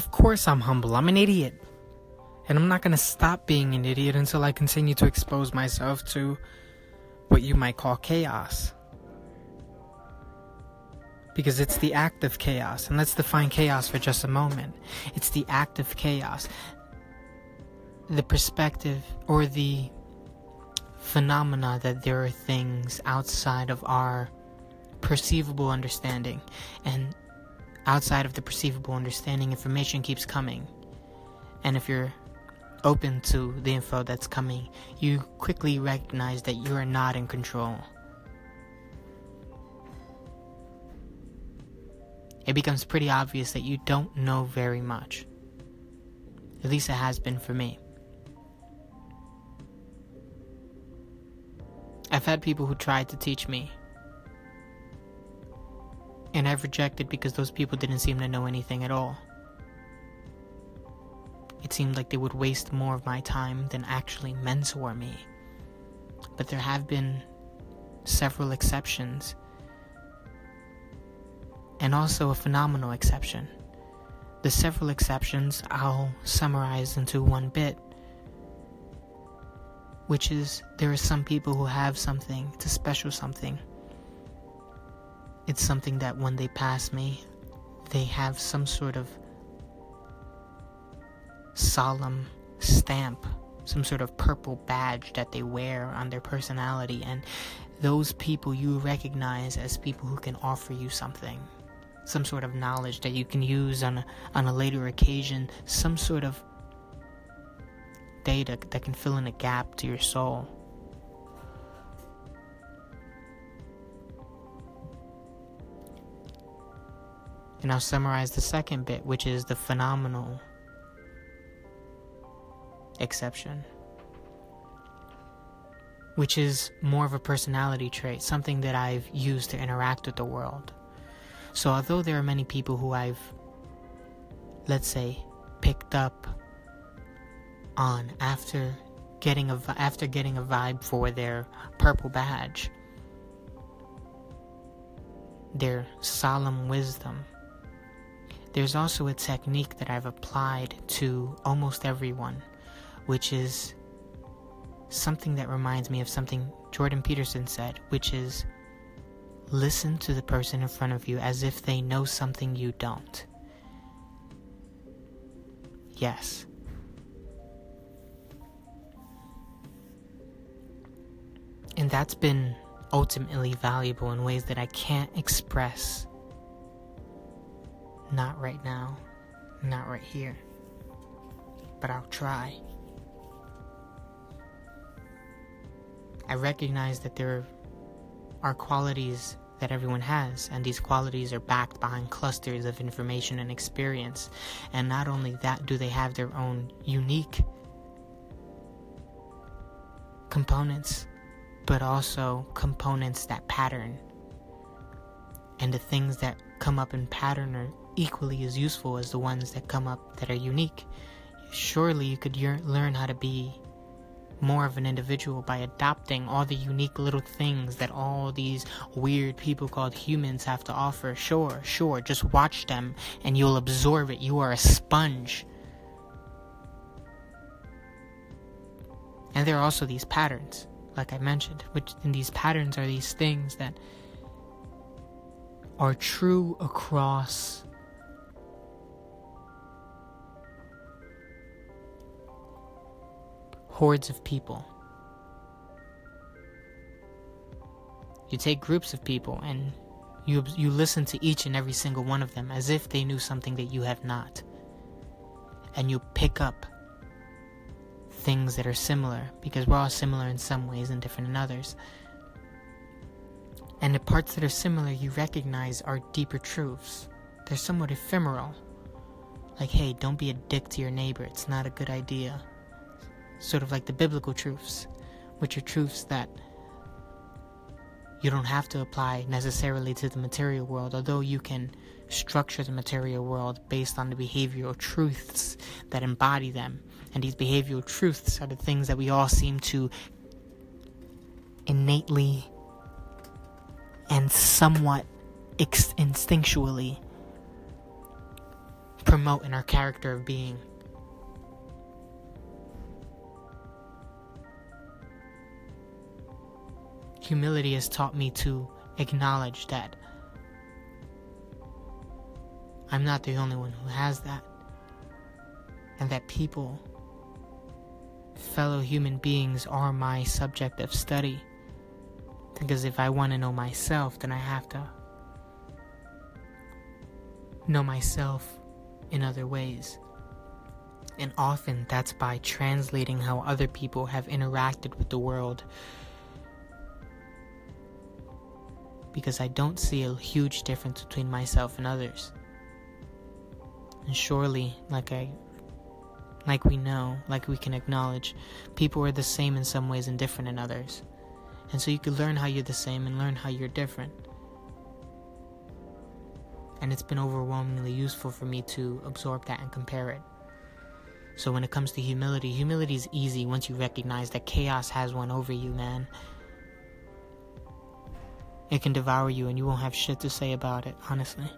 Of course, I'm humble. I'm an idiot. And I'm not going to stop being an idiot until I continue to expose myself to what you might call chaos. Because it's the act of chaos. And let's define chaos for just a moment. It's the act of chaos. The perspective or the phenomena that there are things outside of our perceivable understanding. And outside of the perceivable understanding, information keeps coming. And if you're open to the info that's coming, you quickly recognize that you are not in control. It becomes pretty obvious that you don't know very much. At least it has been for me. I've had people who tried to teach me, and I've rejected because those people didn't seem to know anything at all. It seemed like they would waste more of my time than actually mentor me. But there have been several exceptions, and also a phenomenal exception. The several exceptions I'll summarize into one bit, which is there are some people who have something, it's a special something. It's something that when they pass me, they have some sort of solemn stamp, some sort of purple badge that they wear on their personality, and those people you recognize as people who can offer you something, some sort of knowledge that you can use on a, on a later occasion, some sort of data that can fill in a gap to your soul. And I'll summarize the second bit, which is the phenomenal exception, which is more of a personality trait, something that I've used to interact with the world. So, although there are many people who I've, let's say, picked up on after getting a after getting a vibe for their purple badge, their solemn wisdom. There's also a technique that I've applied to almost everyone which is something that reminds me of something Jordan Peterson said, which is listen to the person in front of you as if they know something you don't. Yes. And that's been ultimately valuable in ways that I can't express. Not right now. Not right here. But I'll try. I recognize that there are qualities that everyone has, and these qualities are backed behind clusters of information and experience. And not only that, do they have their own unique components, but also components that pattern. And the things that come up in pattern are equally as useful as the ones that come up that are unique. Surely you could learn how to be more of an individual by adopting all the unique little things that all these weird people called humans have to offer. Sure, sure, just watch them and you'll absorb it. You are a sponge. And there are also these patterns, like I mentioned, which in these patterns are these things that are true across hordes of people. You take groups of people and you, you listen to each and every single one of them as if they knew something that you have not. And you pick up things that are similar because we're all similar in some ways and different in others. And the parts that are similar you recognize are deeper truths. They're somewhat ephemeral. Like, hey, don't be a dick to your neighbor, it's not a good idea sort of like the biblical truths, which are truths that you don't have to apply necessarily to the material world, although you can structure the material world based on the behavioral truths that embody them. And these behavioral truths are the things that we all seem to innately and somewhat instinctually promote in our character of being. Humility has taught me to acknowledge that I'm not the only one who has that. And that people, fellow human beings, are my subject of study. Because if I want to know myself, then I have to know myself in other ways. And often that's by translating how other people have interacted with the world. Because I don't see a huge difference between myself and others. And surely, like I like we know, like we can acknowledge, people are the same in some ways and different in others. And so you can learn how you're the same and learn how you're different. And it's been overwhelmingly useful for me to absorb that and compare it. So when it comes to humility, humility is easy once you recognize that chaos has one over you, man. It can devour you and you won't have shit to say about it, honestly.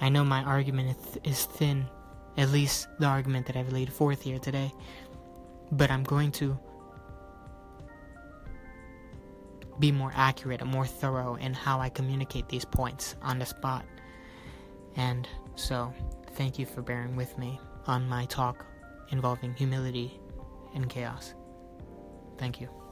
I know my argument is thin, at least the argument that I've laid forth here today, but I'm going to be more accurate and more thorough in how I communicate these points on the spot. And so, thank you for bearing with me on my talk involving humility and chaos. Thank you.